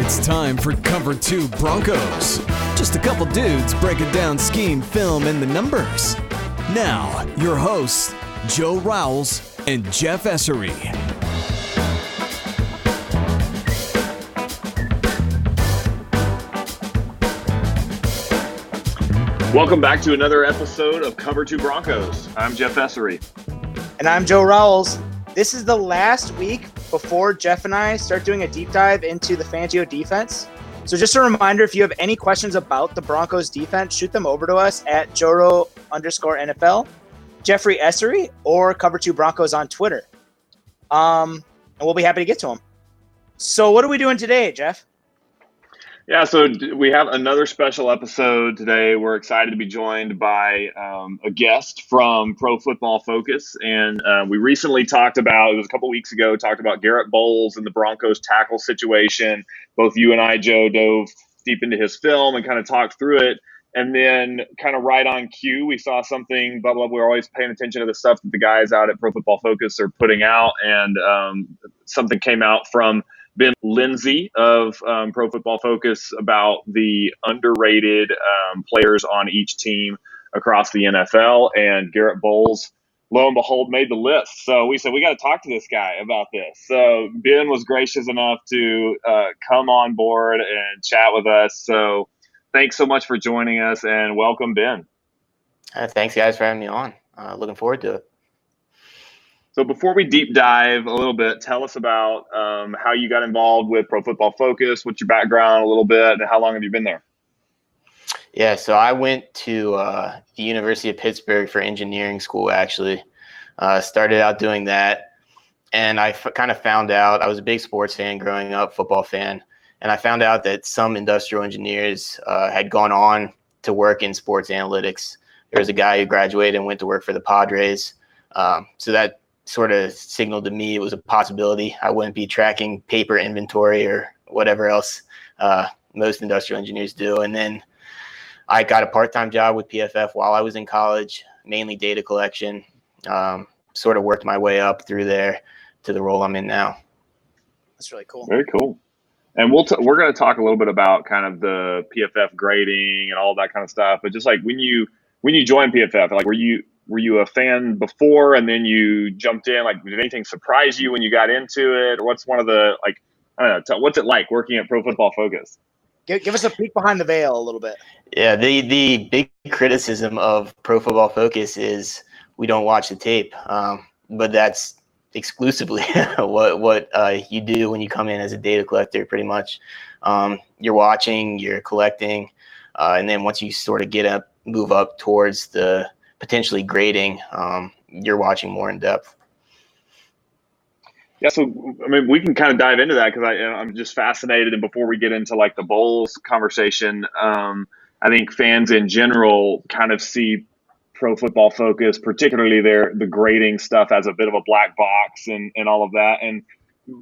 It's time for Cover 2 Broncos. Just a couple dudes breaking down scheme, film, and the numbers. Now, your hosts, Joe Rowles and Jeff Essery. Welcome back to another episode of Cover 2 Broncos. I'm Jeff Essery. And I'm Joe Rowles. This is the last week before Jeff and I start doing a deep dive into the Fangio defense. So just a reminder, if you have any questions about the Broncos defense, shoot them over to us at Joro underscore NFL, Jeffrey Essery, or Cover 2 Broncos on Twitter. Um, and we'll be happy to get to them. So what are we doing today, Jeff? Yeah, so we have another special episode today. We're excited to be joined by um, a guest from Pro Football Focus. And uh, we recently talked about, it was a couple weeks ago, talked about Garrett Bolles and the Broncos tackle situation. Both you and I, Joe, dove deep into his film and kind of talked through it. And then, kind of right on cue, we saw something. Blah blah. We're always paying attention to the stuff that the guys out at Pro Football Focus are putting out, and um, something came out from Ben Linsey of um, Pro Football Focus about the underrated um, players on each team across the NFL, and Garrett Bolles, lo and behold, made the list. So we said we got to talk to this guy about this. So Ben was gracious enough to uh, come on board and chat with us. So thanks so much for joining us, and welcome, Ben. Uh, thanks, guys, for having me on. Uh, looking forward to it. So before we deep dive a little bit, tell us about um, how you got involved with Pro Football Focus. What's your background a little bit, and how long have you been there? Yeah, so I went to uh, the University of Pittsburgh for engineering school. Actually, uh, started out doing that, and I f- kind of found out I was a big sports fan growing up, football fan, and I found out that some industrial engineers uh, had gone on to work in sports analytics. There was a guy who graduated and went to work for the Padres. Um, so that sort of signaled to me it was a possibility. I wouldn't be tracking paper inventory or whatever else uh, most industrial engineers do. And then I got a part time job with PFF while I was in college, mainly data collection. Um, sort of worked my way up through there to the role I'm in now. That's really cool. Very cool. And we'll t- we're going to talk a little bit about kind of the PFF grading and all that kind of stuff. But just like when you when you joined PFF, like were you were you a fan before and then you jumped in? Like, did anything surprise you when you got into it? Or what's one of the like I don't know, t- what's it like working at Pro Football Focus? Give, give us a peek behind the veil a little bit. Yeah, the the big criticism of Pro Football Focus is we don't watch the tape, um, but that's exclusively what what uh, you do when you come in as a data collector. Pretty much, um, you're watching, you're collecting, uh, and then once you sort of get up, move up towards the potentially grading, um, you're watching more in depth. Yeah, so I mean, we can kind of dive into that because I'm just fascinated. And before we get into like the Bolles conversation, um, I think fans in general kind of see pro football focus, particularly their the grading stuff, as a bit of a black box and and all of that. And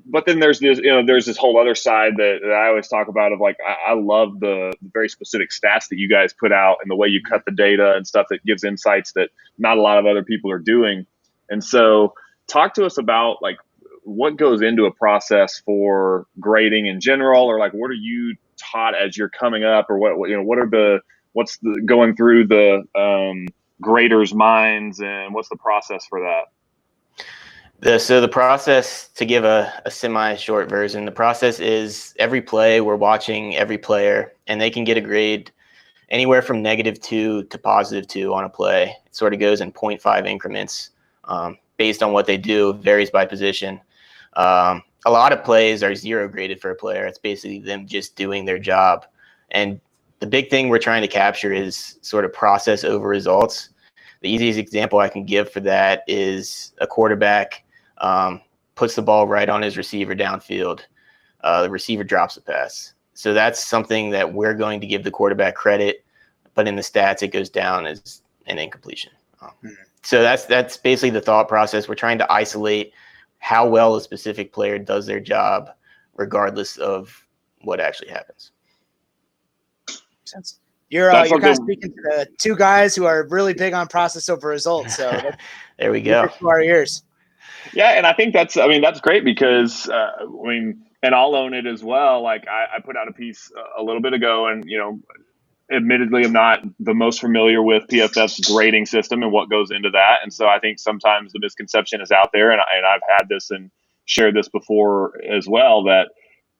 but then there's this you know there's this whole other side that, that I always talk about of like I, I love the very specific stats that you guys put out and the way you cut the data and stuff that gives insights that not a lot of other people are doing. And so talk to us about like what goes into a process for grading in general, or like what are you taught as you're coming up, or what, what you know what are the what's the going through the um, graders' minds, and what's the process for that? The, so the process to give a, a semi short version, the process is every play we're watching every player, and they can get a grade anywhere from negative two to positive two on a play. It sort of goes in 0.5 increments um, based on what they do, varies by position. Um, a lot of plays are zero graded for a player. It's basically them just doing their job. And the big thing we're trying to capture is sort of process over results. The easiest example I can give for that is a quarterback um, puts the ball right on his receiver downfield. Uh, the receiver drops the pass. So that's something that we're going to give the quarterback credit, but in the stats it goes down as an incompletion. Um, mm-hmm. So that's that's basically the thought process. We're trying to isolate how well a specific player does their job, regardless of what actually happens. Sense. You're uh, you're kind of speaking to the two guys who are really big on process over results. So there we go. To our ears. Yeah, and I think that's I mean that's great because uh, I mean and I'll own it as well. Like I, I put out a piece a little bit ago, and you know admittedly I'm not the most familiar with PFF's grading system and what goes into that. And so I think sometimes the misconception is out there, and, I, and I've had this and shared this before as well, that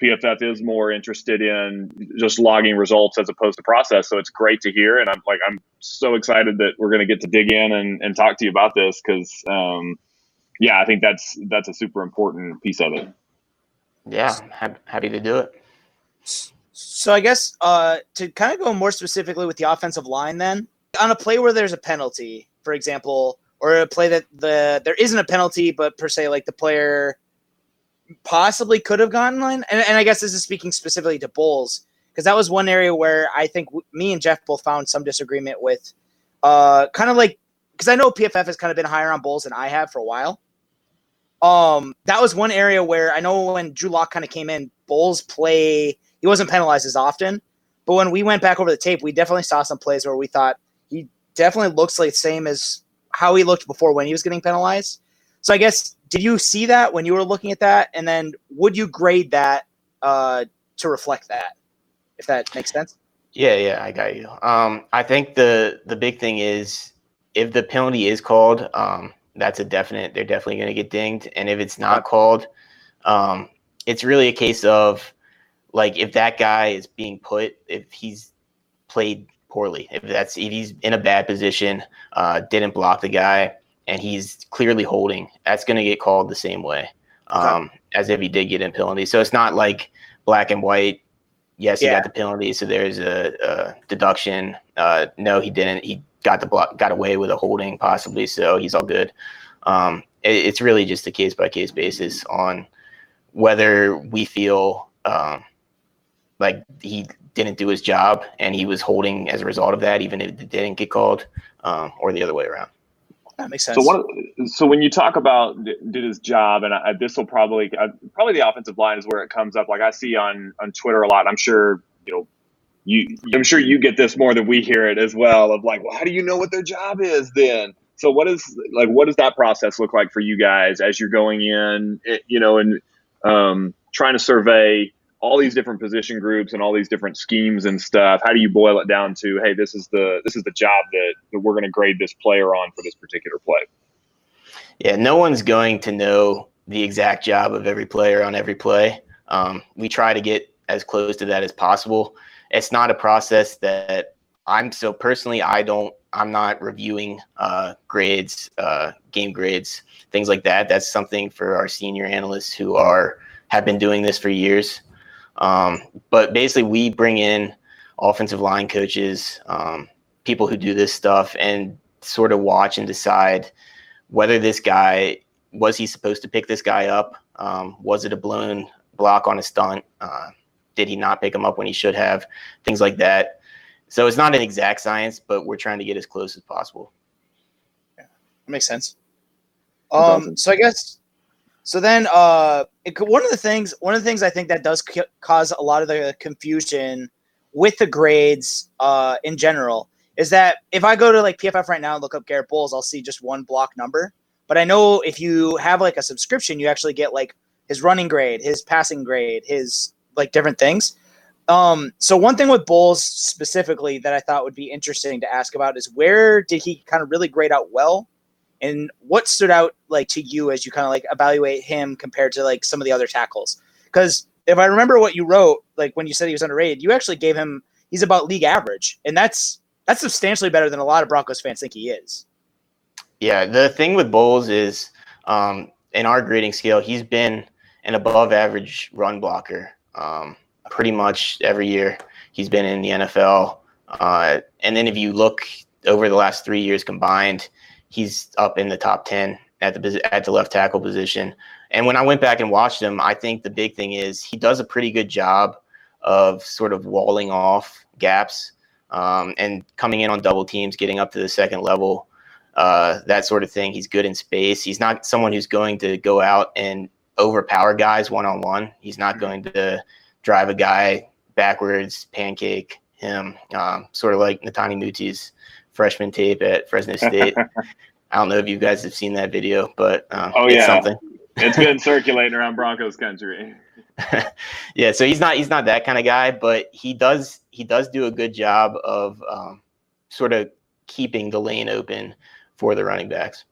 PFF is more interested in just logging results as opposed to process. So it's great to hear. And I'm like, I'm so excited that we're going to get to dig in and, and talk to you about this because, um, yeah, I think that's that's a super important piece of it. Yeah, happy to do it. So I guess uh, to kind of go more specifically with the offensive line, then on a play where there's a penalty, for example, or a play that the there isn't a penalty, but per se like the player possibly could have gotten line, and, and I guess this is speaking specifically to Bolles because that was one area where I think w- me and Jeff both found some disagreement with, uh, kind of like because I know PFF has kind of been higher on Bolles than I have for a while. Um, that was one area where I know when Drew Lock kind of came in, Bolles play he wasn't penalized as often. But when we went back over the tape, we definitely saw some plays where we thought he definitely looks like same as how he looked before when he was getting penalized. So I guess did you see that when you were looking at that, and then would you grade that uh, to reflect that, if that makes sense? Yeah, yeah, I got you. Um, I think the the big thing is if the penalty is called, um, that's a definite. They're definitely going to get dinged, and if it's not called, um, it's really a case of like if that guy is being put, if he's played poorly, if that's if he's in a bad position, uh, didn't block the guy, and he's clearly holding, that's going to get called the same way um, okay. as if he did get in penalty. So it's not like black and white. Yes, he got the penalty, so there's a, a deduction. Uh, no, he didn't. He got the block, got away with a holding possibly, so he's all good. Um, it, it's really just a case by case basis on whether we feel um, like he didn't do his job and he was holding as a result of that, even if it didn't get called, um, or the other way around. That makes sense. So one, so when you talk about did his job, and I, this will probably uh, probably the offensive line is where it comes up. Like I see on on Twitter a lot. I'm sure you know you. I'm sure you get this more than we hear it as well. Of like, well, how do you know what their job is then? So what is like what does that process look like for you guys as you're going in? You know, and um, trying to survey all these different position groups and all these different schemes and stuff how do you boil it down to hey this is the this is the job that, that we're going to grade this player on for this particular play yeah no one's going to know the exact job of every player on every play um, we try to get as close to that as possible it's not a process that I'm so personally I don't I'm not reviewing uh, grades, uh, game grades, things like that. That's something for our senior analysts who are have been doing this for years. Um, but basically, we bring in offensive line coaches, um, people who do this stuff, and sort of watch and decide whether this guy was he supposed to pick this guy up. Um, was it a blown block on a stunt? Uh, did he not pick him up when he should have? Things like that. So it's not an exact science, but we're trying to get as close as possible. Yeah, that makes sense. Um, so I guess so. Then, uh, it, one of the things, one of the things I think that does c- cause a lot of the confusion with the grades, uh, in general, is that if I go to like PFF right now and look up Garrett Bolles, I'll see just one block number. But I know if you have like a subscription, you actually get like his running grade, his passing grade, his like different things. Um, so one thing with Bolles specifically that I thought would be interesting to ask about is where did he kind of really grade out well, and what stood out like to you as you kind of like evaluate him compared to like some of the other tackles? Because if I remember what you wrote, like when you said he was underrated, you actually gave him he's about league average, and that's that's substantially better than a lot of Broncos fans think he is. Yeah, the thing with Bolles is um, in our grading scale, he's been an above average run blocker. Um, pretty much every year he's been in the NFL. Uh, and then if you look over the last three years combined, he's up in the top 10 at the at the left tackle position. And when I went back and watched him, I think the big thing is he does a pretty good job of sort of walling off gaps um, and coming in on double teams, getting up to the second level, uh, that sort of thing. He's good in space. He's not someone who's going to go out and overpower guys one on one. He's not going to drive a guy backwards, pancake him, um, sort of like Netane Muti's freshman tape at Fresno State. I don't know if you guys have seen that video, but um, oh yeah, something. it's been circulating around Broncos country. yeah, so he's not he's not that kind of guy, but he does he does do a good job of um, sort of keeping the lane open for the running backs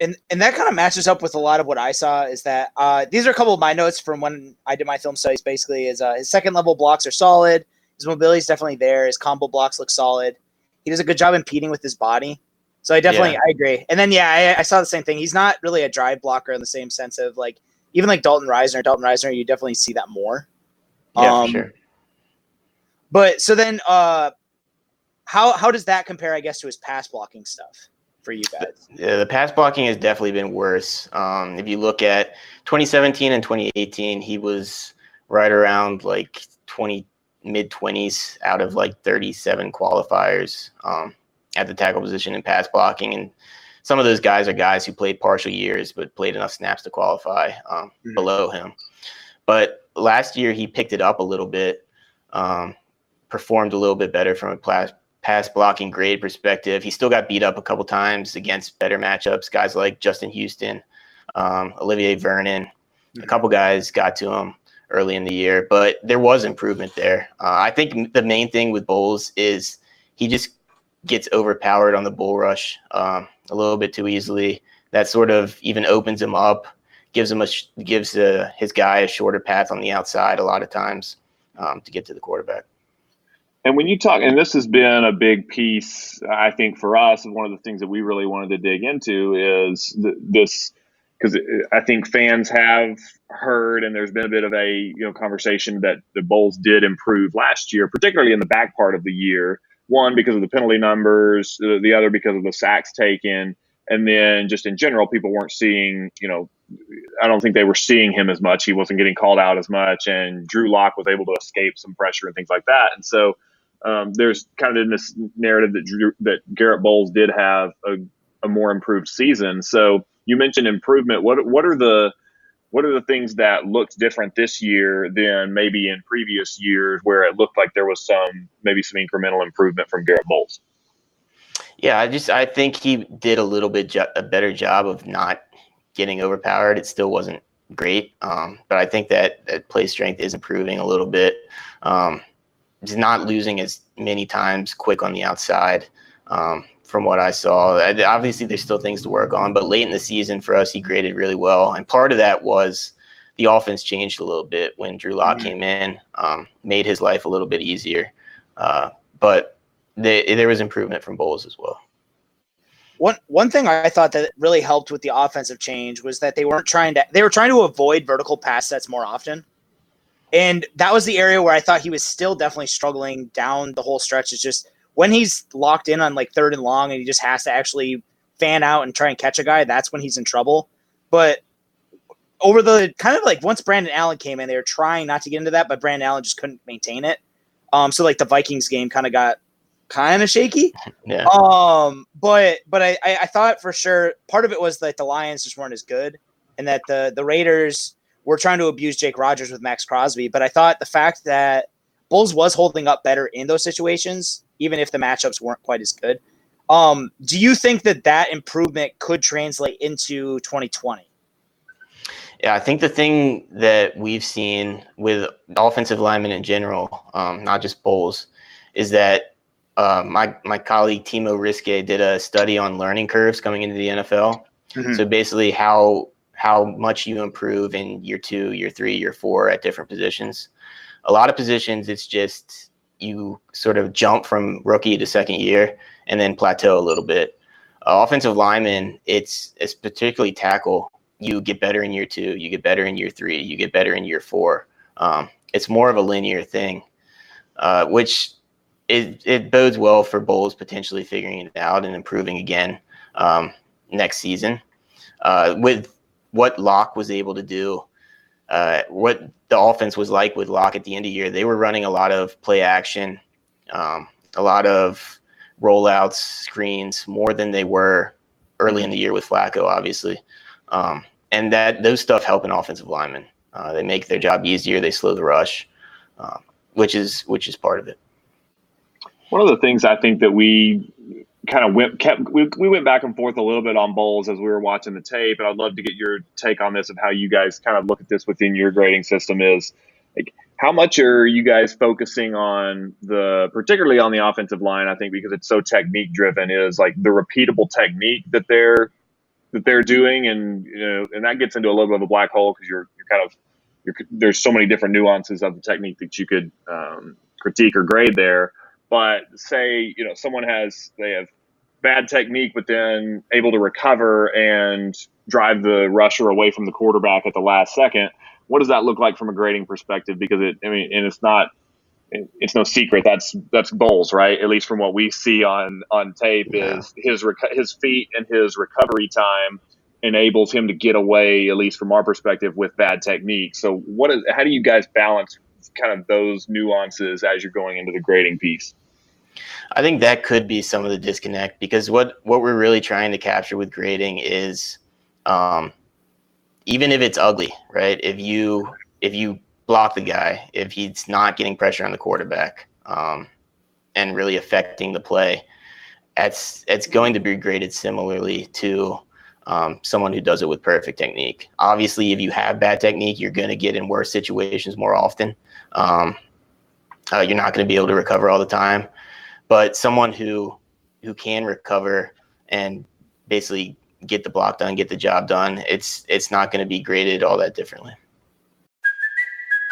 and and that kind of matches up with a lot of what I saw. Is that uh, these are a couple of my notes from when I did my film studies. Basically, is uh, his second level blocks are solid. His mobility is definitely there. His combo blocks look solid. He does a good job impeding with his body. So I definitely yeah. I agree. And then yeah, I, I, saw the same thing. He's not really a drive blocker in the same sense of like even like Dalton Risner. Dalton Risner, you definitely see that more. Yeah, um, sure. But so then, uh, how how does that compare? I guess to his pass blocking stuff for you guys? Yeah, the pass blocking has definitely been worse. Um, if you look at 2017 and 2018, he was right around like 20 mid 20s out of like 37 qualifiers um, at the tackle position in pass blocking, and some of those guys are guys who played partial years but played enough snaps to qualify um, mm-hmm. below him. But last year he picked it up a little bit, um, performed a little bit better from a pass blocking grade perspective. He still got beat up a couple times against better matchups. Guys like Justin Houston, um, Olivier Vernon, a hmm. couple guys got to him early in the year, but there was improvement there. Uh, I think the main thing with Bolles is he just gets overpowered on the bull rush um, a little bit too easily. That sort of even opens him up, gives him a gives uh, his guy a shorter path on the outside a lot of times um, to get to the quarterback. And when you talk, and this has been a big piece, I think, for us, one of the things that we really wanted to dig into is this, because I think fans have heard, and there's been a bit of a you know conversation that the Bolles did improve last year, particularly in the back part of the year. One because of the penalty numbers, the other because of the sacks taken, and then just in general, people weren't seeing, you know, I don't think they were seeing him as much. He wasn't getting called out as much, and Drew Lock was able to escape some pressure and things like that. And so um, there's kind of in this narrative that Drew, that Garrett Bolles did have a, a more improved season. So you mentioned improvement. What what are the what are the things that looked different this year than maybe in previous years where it looked like there was some maybe some incremental improvement from Garrett Bolles? Yeah, I just I think he did a little bit jo- a better job of not getting overpowered. It still wasn't great, um, but I think that that play strength is improving a little bit. Um, Not losing as many times quick on the outside. Um, from what I saw, obviously there's still things to work on, but late in the season for us, he graded really well, and part of that was the offense changed a little bit when Drew Lock Mm-hmm. came in, um, made his life a little bit easier. Uh, but they, there was improvement from Bolles as well. One one thing I thought that really helped with the offensive change was that they weren't trying to they were trying to avoid vertical pass sets more often. And that was the area where I thought he was still definitely struggling down the whole stretch. It's just when he's locked in on like third and long and he just has to actually fan out and try and catch a guy, that's when he's in trouble. But over the kind of like once Brandon Allen came in, they were trying not to get into that, but Brandon Allen just couldn't maintain it. Um, so like the Vikings game kind of got kind of shaky. Yeah. Um, but but I, I I thought for sure part of it was that the Lions just weren't as good, and that the the Raiders were trying to abuse Jake Rodgers with Maxx Crosby. But I thought the fact that Bolles was holding up better in those situations, even if the matchups weren't quite as good. Um, do you think that that improvement could translate into 2020? Yeah, I think the thing that we've seen with offensive linemen in general, um, not just Bolles, is that uh, my my colleague Timo Riske did a study on learning curves coming into the NFL. Mhm. So basically, how how much you improve in year two, year three, year four at different positions. A lot of positions, it's just you sort of jump from rookie to second year and then plateau a little bit. Uh, offensive lineman, it's it's particularly tackle. You get better in year two, you get better in year three, you get better in year four. Um, it's more of a linear thing, uh, which it, it bodes well for Bolles potentially figuring it out and improving again um, next season. Uh, with what Lock was able to do, uh, what the offense was like with Lock at the end of the year, they were running a lot of play action, um, a lot of rollouts, screens, more than they were early in the year with Flacco, obviously. Um, and that those stuff help an offensive lineman. Uh, they make their job easier. They slow the rush, um, which is which is part of it. One of the things I think that we kind of went kept we, we went back and forth a little bit on Bolles as we were watching the tape, and I'd love to get your take on this of how you guys kind of look at this within your grading system. Is like how much are you guys focusing on the particularly on the offensive line? I think because it's so technique driven, is like the repeatable technique that they're that they're doing, and you know, and that gets into a little bit of a black hole because you're you're kind of you're, there's so many different nuances of the technique that you could um, critique or grade there. But say you know someone has they have bad technique, but then able to recover and drive the rusher away from the quarterback at the last second. What does that look like from a grading perspective? Because it, I mean, and it's not, it's no secret that's that's Bolles, right? At least from what we see on on tape, Yeah. is his reco- his feet and his recovery time enables him to get away, at least from our perspective, with bad technique. So, what is how do you guys balance kind of those nuances as you're going into the grading piece? I think that could be some of the disconnect because what what we're really trying to capture with grading is um, even if it's ugly, right? If you if you block the guy, if he's not getting pressure on the quarterback um, and really affecting the play, it's it's going to be graded similarly to um, someone who does it with perfect technique. Obviously, if you have bad technique, you're going to get in worse situations more often. Um, uh, you're not going to be able to recover all the time but someone who who can recover and basically get the block done, get the job done, it's it's not going to be graded all that differently.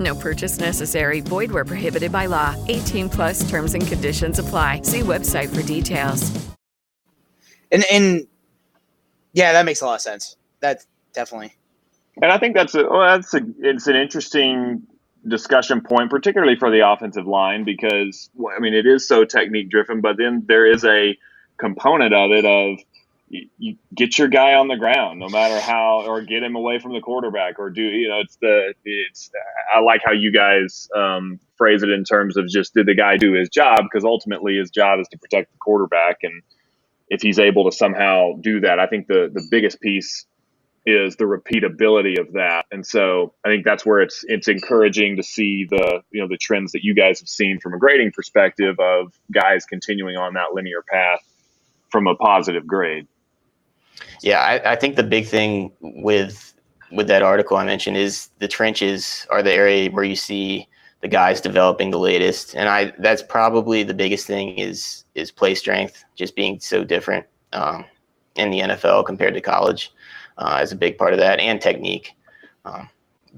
No purchase necessary. Void where prohibited by law. 18 plus terms and conditions apply. See website for details. And and yeah, that makes a lot of sense. That definitely. And I think that's a well, that's a it's an interesting discussion point, particularly for the offensive line, because I mean it is so technique driven, but then there is a component of it of you, get your guy on the ground, no matter how, or get him away from the quarterback, or do you know? It's the it's. I like how you guys um, phrase it in terms of just did the guy do his job? Because ultimately his job is to protect the quarterback, and if he's able to somehow do that, I think the the biggest piece is the repeatability of that. And so I think that's where it's it's encouraging to see the you know the trends that you guys have seen from a grading perspective of guys continuing on that linear path from a positive grade. Yeah, I, I think the big thing with with that article I mentioned is the trenches are the area where you see the guys developing the latest, and I that's probably the biggest thing is is play strength, just being so different um, in the NFL compared to college uh, as a big part of that, and technique. Um,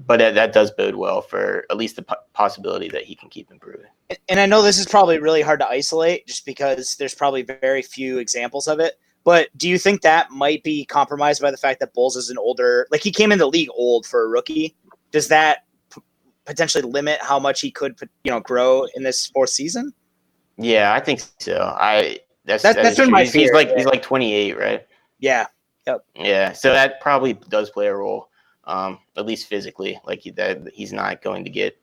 but that, that, does bode well for at least the p- possibility that he can keep improving. And I know this is probably really hard to isolate just because there's probably very few examples of it. But do you think that might be compromised by the fact that Bolles is an older, like he came in the league old for a rookie? Does that p- potentially limit how much he could, you know, grow in this fourth season? Yeah, I think so. I that's that's, that's, that's my he's, fear, he's like yeah. he's like 28, right? Yeah. Yep. Yeah, so that probably does play a role, um, at least physically. Like he, that, he's not going to get,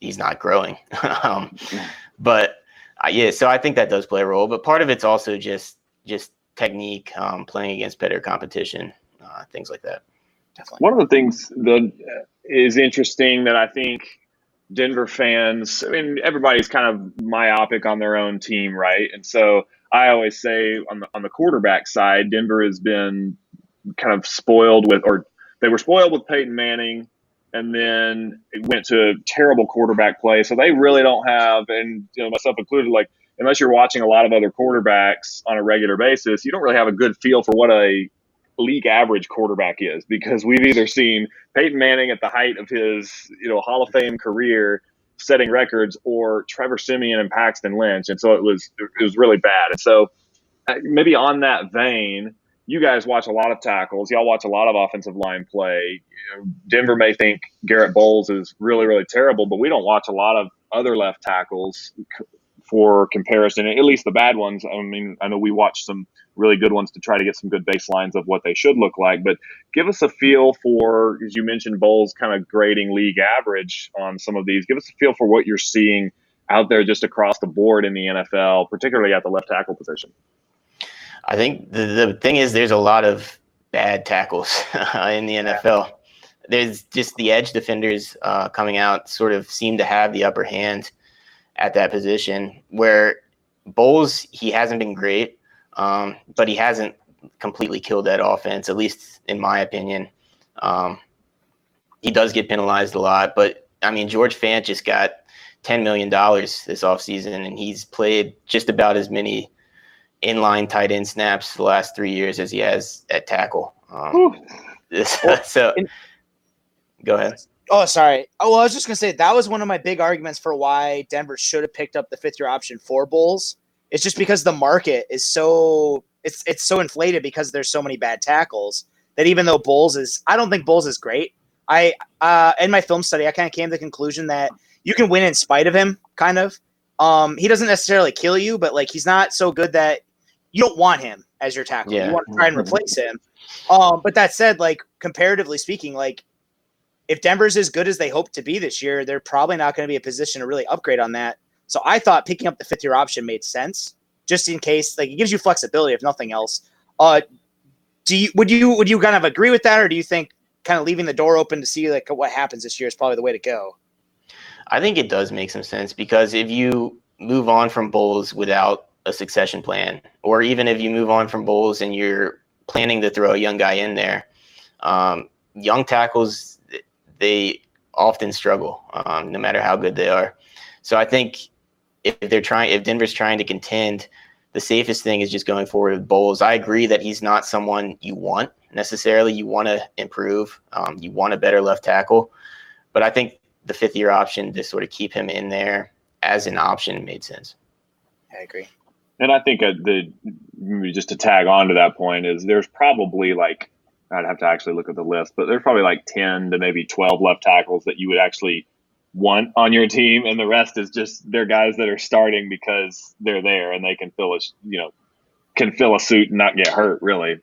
he's not growing. um, but uh, yeah, so I think that does play a role. But part of it's also just just technique, um, playing against better competition, uh, things like that. Definitely. One of the things that is interesting that I think Denver fans, I mean, everybody's kind of myopic on their own team, right? And so I always say on the on the quarterback side, Denver has been kind of spoiled with, or they were spoiled with Peyton Manning, and then it went to a terrible quarterback play. So they really don't have, and you know myself included, like unless you're watching a lot of other quarterbacks on a regular basis, you don't really have a good feel for what a league average quarterback is because we've either seen Peyton Manning at the height of his you know Hall of Fame career setting records or Trevor Siemian and Paxton Lynch. And so it was it was really bad. And so uh, maybe on that vein, you guys watch a lot of tackles. Y'all watch a lot of offensive line play. Denver may think Garrett Bolles is really really terrible, but we don't watch a lot of other left tackles for comparison. At least the bad ones. I mean, I know we watched some really good ones to try to get some good baselines of what they should look like. But give us a feel for, as you mentioned, Bolles kind of grading league average on some of these. Give us a feel for what you're seeing out there just across the board in the NFL, particularly at the left tackle position. I think the, the thing is there's a lot of bad tackles in the NFL. There's just the edge defenders uh, coming out sort of seem to have the upper hand at that position where Bolles, he hasn't been great. Um, but he hasn't completely killed that offense, at least in my opinion. Um, he does get penalized a lot, but I mean, George Fant just got $10 million this offseason, and he's played just about as many inline tight end snaps the last three years as he has at tackle. Um, so, go ahead. Oh, sorry. Oh, well, I was just gonna say that was one of my big arguments for why Denver should have picked up the fifth year option for Bolles. it's just because the market is so it's it's so inflated because there's so many bad tackles that even though Bolles is I don't think Bolles is great. I uh in my film study I kind of came to the conclusion that you can win in spite of him, kind of. Um he doesn't necessarily kill you, but like he's not so good that you don't want him as your tackle. Yeah. You want to try and replace him. Um, but that said, like comparatively speaking, like if Denver's as good as they hope to be this year, they're probably not going to be a position to really upgrade on that. So I thought picking up the fifth year option made sense, just in case. Like it gives you flexibility, if nothing else. Uh, do you would you would you kind of agree with that, or do you think kind of leaving the door open to see like what happens this year is probably the way to go? I think it does make some sense because if you move on from Bolles without a succession plan, or even if you move on from Bolles and you're planning to throw a young guy in there, um, young tackles they often struggle, um, no matter how good they are. So I think if they're trying, if Denver's trying to contend, the safest thing is just going forward with Bolles. I agree that he's not someone you want necessarily. You want to improve. Um, you want a better left tackle, but I think the fifth year option to sort of keep him in there as an option made sense. I agree. And I think uh, the just to tag on to that point is there's probably like I'd have to actually look at the list, but there's probably like ten to maybe twelve left tackles that you would actually want on your team, and the rest is just they're guys that are starting because they're there and they can fill a you know can fill a suit and not get hurt. Really,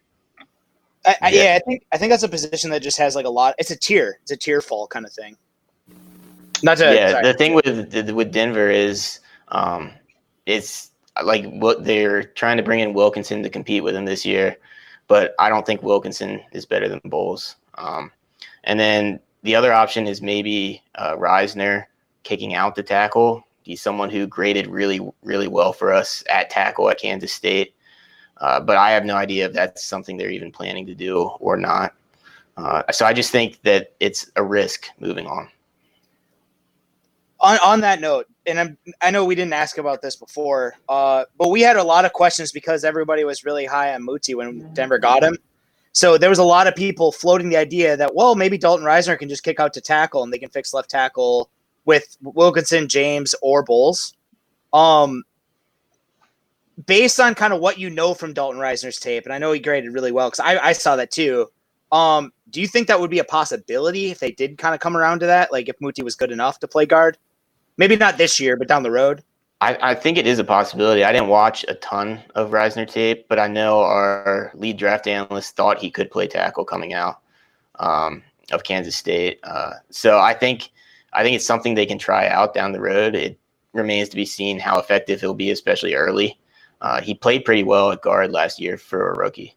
I, I, yeah. I think I think that's a position that just has like a lot. It's a tier. It's a tier fall kind of thing. Not to, yeah. sorry. The thing with with Denver is, um, it's like what they're trying to bring in Wilkinson to compete with him this year, but I don't think Wilkinson is better than Bolles. Um, and then the other option is maybe uh, Risner kicking out the tackle. He's someone who graded really, really well for us at tackle at Kansas State. Uh, but I have no idea if that's something they're even planning to do or not. Uh, so I just think that it's a risk moving on. on on that note, and I'm, I know we didn't ask about this before, uh, but we had a lot of questions because everybody was really high on Muti when Denver got him. So there was a lot of people floating the idea that well maybe Dalton Risner can just kick out to tackle and they can fix left tackle with Wilkinson, James, or Bolles. Um, based on kind of what you know from Dalton Risner's tape, and I know he graded really well because I, I saw that too. Um, do you think that would be a possibility if they did kind of come around to that? Like if Muti was good enough to play guard? Maybe not this year, but down the road. I, I think it is a possibility. I didn't watch a ton of Risner tape, but I know our lead draft analyst thought he could play tackle coming out um, of Kansas State. Uh, so I think I think it's something they can try out down the road. It remains to be seen how effective he'll be, especially early. Uh, he played pretty well at guard last year for a rookie.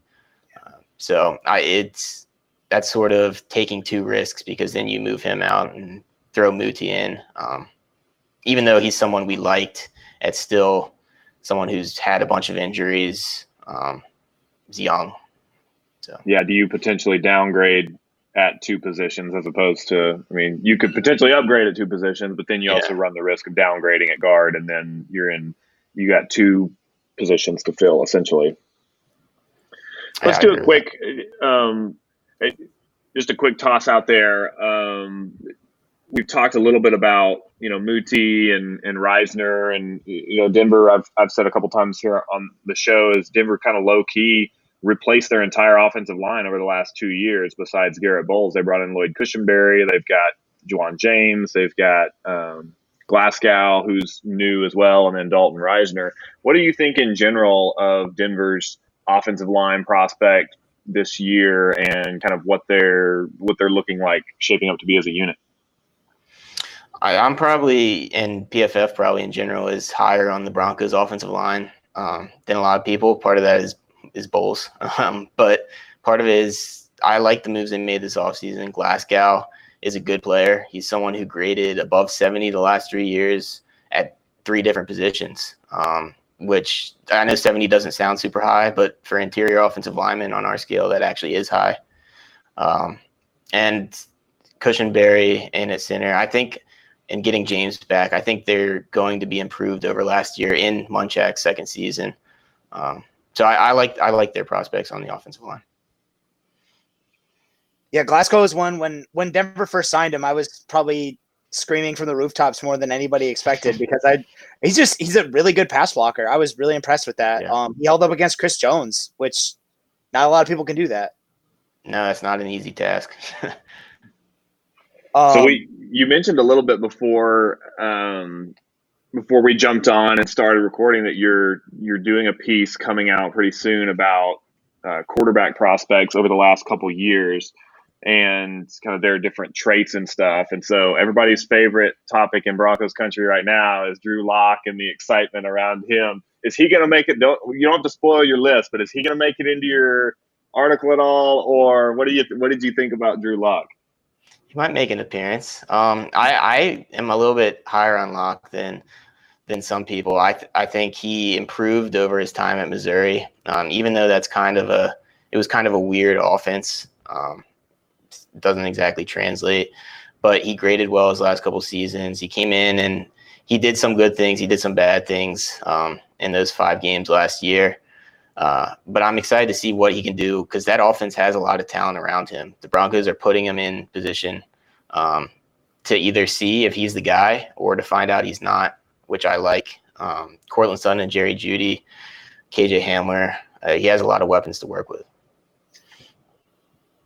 Uh, so I, it's that's sort of taking two risks because then you move him out and throw Muti in. Um, even though he's someone we liked, it's still someone who's had a bunch of injuries. Um, he's young. So yeah. Do you potentially downgrade at two positions as opposed to? I mean, you could potentially upgrade at two positions, but then you also run the risk of downgrading at guard, and then you're in. You got two positions to fill essentially. Let's I do a quick, um, just a quick toss out there. Um, we've talked a little bit about you know Muti and and Risner and you know Denver. I've I've said a couple times here on the show is Denver kind of low key replaced their entire offensive line over the last two years. Besides Garrett Bolles, they brought in Lloyd Cushenberry. They've got Ja'Wuan James. They've got um, Glasgow, who's new as well, and then Dalton Risner. What do you think in general of Denver's offensive line prospect this year, and kind of what they're what they're looking like, shaping up to be as a unit? I, I'm probably and PFF probably in general is higher on the Broncos offensive line um, than a lot of people. Part of that is is Bolles, um, but part of it is I like the moves they made this offseason. Glasgow is a good player. He's someone who graded above 70 the last three years at three different positions, um, which I know 70 doesn't sound super high, but for interior offensive linemen on our scale, that actually is high. Um, and Cushenberry in at center, I think, and getting James back, I think they're going to be improved over last year in Munchak's second season. Um, so I, I like I like their prospects on the offensive line. Yeah, Glasgow is one when when Denver first signed him, I was probably screaming from the rooftops more than anybody expected because I he's just he's a really good pass blocker. I was really impressed with that. Um, he held up against Chris Jones, which not a lot of people can do that. No, it's not an easy task. Um, so we you mentioned a little bit before um, before we jumped on and started recording that you're you're doing a piece coming out pretty soon about uh, quarterback prospects over the last couple years and kind of their different traits and stuff. And so everybody's favorite topic in Broncos country right now is Drew Lock and the excitement around him. Is he going to make it? Don't you don't have to spoil your list, but is he going to make it into your article at all, or what do you what did you think about Drew Lock? He might make an appearance. Um, I, I am a little bit higher on Lock than than some people. I th- I think he improved over his time at Missouri. Um, even though that's kind of a it was kind of a weird offense. Um, doesn't exactly translate, but he graded well his last couple seasons. He came in and he did some good things. He did some bad things um, in those five games last year. Uh, but I'm excited to see what he can do because that offense has a lot of talent around him. The Broncos are putting him in position um, to either see if he's the guy or to find out he's not, which I like. Um, Courtland Sutton and Jerry Jeudy, KJ Hamler, uh, he has a lot of weapons to work with.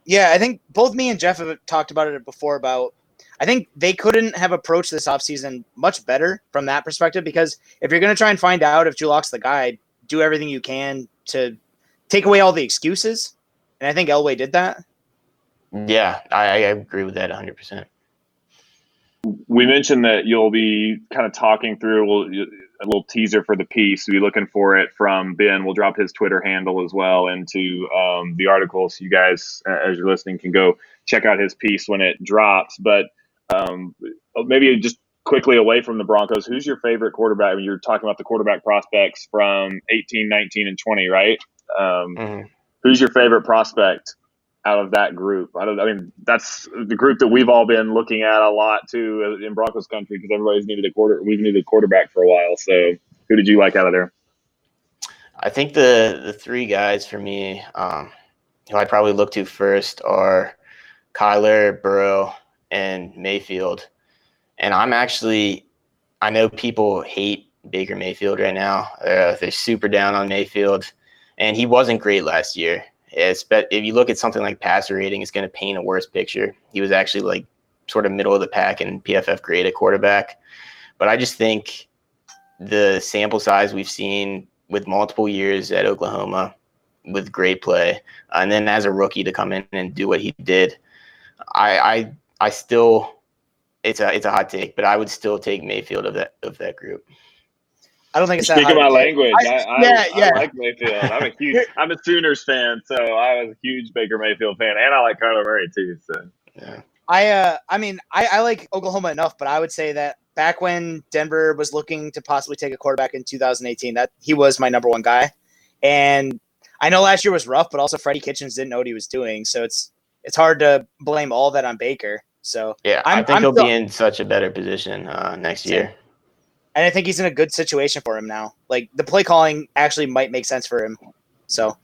Yeah, I think both me and Jeff have talked about it before. About I think they couldn't have approached this offseason much better from that perspective because if you're going to try and find out if Lock's the guy, do everything you can to take away all the excuses. And I think Elway did that. Yeah, I, I agree with that 100%. We mentioned that you'll be kind of talking through a little teaser for the piece. We'll be looking for it from Ben. We'll drop his Twitter handle as well into um, the article, so you guys, as you're listening, can go check out his piece when it drops. But um, maybe just quickly away from the Broncos, who's your favorite quarterback? I mean, you're talking about the quarterback prospects from 18, 19, and 20, right? Um, mm-hmm. Who's your favorite prospect out of that group? I, don't, I mean, that's the group that we've all been looking at a lot too in Broncos country because everybody's needed a quarter. We've needed a quarterback for a while. So, who did you like out of there? I think the the three guys for me, um, who I'd probably look to first are Kyler, Burrow, and Mayfield. And I'm actually, I know people hate Baker Mayfield right now. Uh, they're super down on Mayfield, and he wasn't great last year. It's, but if you look at something like passer rating, it's going to paint a worse picture. He was actually like sort of middle of the pack in PFF grade at quarterback. But I just think the sample size we've seen with multiple years at Oklahoma with great play, and then as a rookie to come in and do what he did, I I, I still it's a it's a hot take, but I would still take Mayfield of that of that group. I don't think it's speaking my language. I, I, yeah, I, yeah. I like Mayfield. I'm a huge I'm a Sooners fan, so I was a huge Baker Mayfield fan, and I like Kyler Murray too. So yeah. I uh I mean I, I like Oklahoma enough, but I would say that back when Denver was looking to possibly take a quarterback in 2018, that he was my number one guy. And I know last year was rough, but also Freddie Kitchens didn't know what he was doing, so it's it's hard to blame all that on Baker. So yeah, I'm, i think I'm he'll still, be in such a better position uh, next year. And I think he's in a good situation for him now. Like the play calling actually might make sense for him. So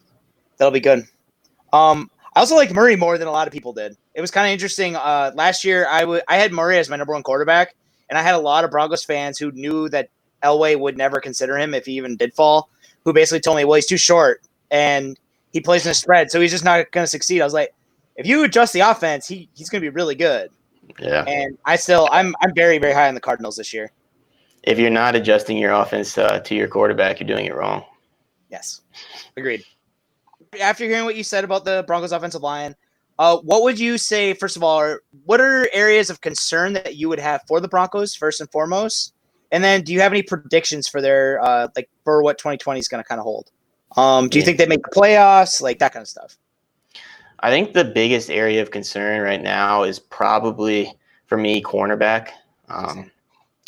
that'll be good. Um, I also like Murray more than a lot of people did. It was kind of interesting. Uh, last year, I, w- I had Murray as my number one quarterback, and I had a lot of Broncos fans who knew that Elway would never consider him if he even did fall, who basically told me, well, he's too short and he plays in a spread, so he's just not going to succeed. I was like, if you adjust the offense, he he's going to be really good. Yeah. And I still I'm I'm very very high on the Cardinals this year. If you're not adjusting your offense uh, to your quarterback, you're doing it wrong. Yes. Agreed. After hearing what you said about the Broncos offensive line, uh, what would you say first of all? Are, what are areas of concern that you would have for the Broncos first and foremost? And then, do you have any predictions for their uh, like for what 2020 is going to kind of hold? Um, do you think they make the playoffs? Like that kind of stuff. I think the biggest area of concern right now is probably for me cornerback. Um,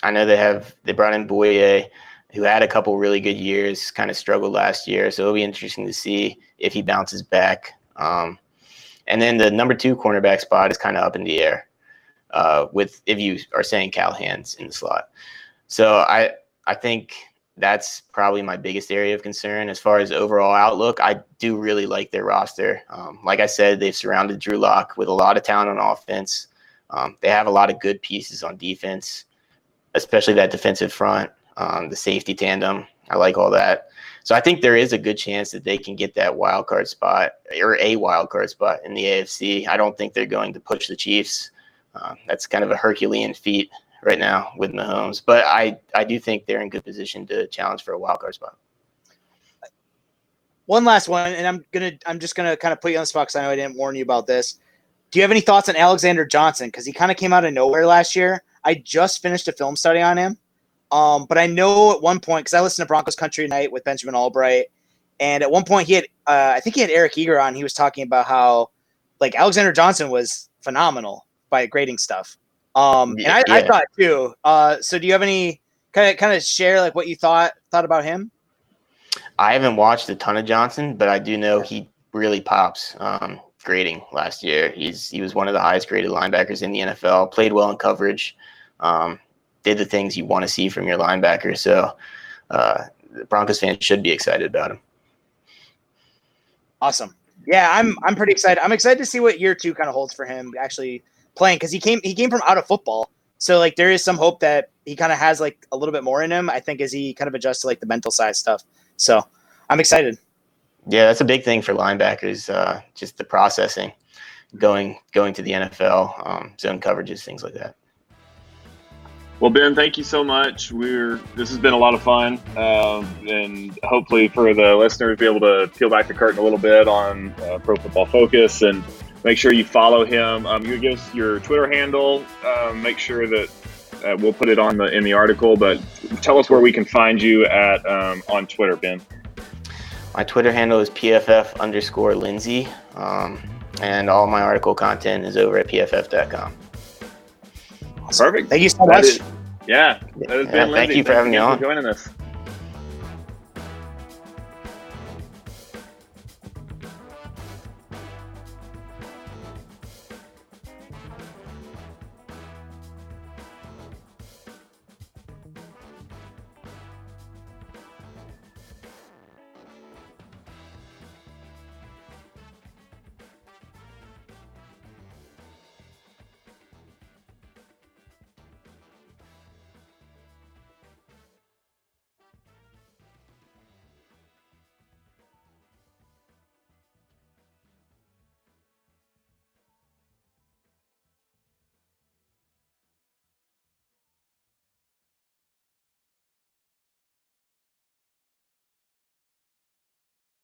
I know they have they brought in Bouye, who had a couple really good years, kind of struggled last year, so it'll be interesting to see if he bounces back. Um, and then the number two cornerback spot is kind of up in the air uh, with if you are saying Callahan's in the slot. So I I think that's probably my biggest area of concern as far as overall outlook. I do really like their roster. Um, like I said, they've surrounded Drew Lock with a lot of talent on offense. Um, they have a lot of good pieces on defense, especially that defensive front, um, the safety tandem. I like all that. So I think there is a good chance that they can get that wild card spot or a wild card spot in the AFC. I don't think they're going to push the Chiefs. Uh, that's kind of a Herculean feat right now with Mahomes. But I, I do think they're in good position to challenge for a wild card spot. One last one, and I'm gonna I'm just gonna kind of put you on the spot because I know I didn't warn you about this. Do you have any thoughts on Alexander Johnson? Because he kind of came out of nowhere last year. I just finished a film study on him. Um, but I know at one point, because I listened to Broncos Country Night with Benjamin Albright, and at one point he had, uh, I think he had Eric Eager on. He was talking about how, like, Alexander Johnson was phenomenal by grading stuff. Um, and I, yeah. I thought too. Uh, so do you have any kind of kind of share like what you thought thought about him? I haven't watched a ton of Johnson, but I do know he really pops. Um, grading last year, he's he was one of the highest graded linebackers in the NFL. Played well in coverage. Um, did the things you want to see from your linebacker. So uh, Broncos fans should be excited about him. Awesome. Yeah, I'm I'm pretty excited. I'm excited to see what year two kind of holds for him. Actually, playing because he came he came from out of football. So like there is some hope that he kind of has like a little bit more in him. I think as he kind of adjusts to like the mental side stuff. So I'm excited. Yeah, that's a big thing for linebackers. Uh, just the processing. going going to the NFL, um, zone coverages, things like that. Well, Ben, thank you so much. We're this has been a lot of fun, um, and hopefully for the listeners, be able to peel back the curtain a little bit on uh, Pro Football Focus, and make sure you follow him. Um, you give us your Twitter handle. Um, make sure that uh, we'll put it on the in the article. But tell us where we can find you at um, on Twitter, Ben. My Twitter handle is pff underscore Linsey, um, and all my article content is over at pff.com. Perfect. Thank you so much. is- yeah, that has Yeah, been thank Linsey. you for having me on. joining us.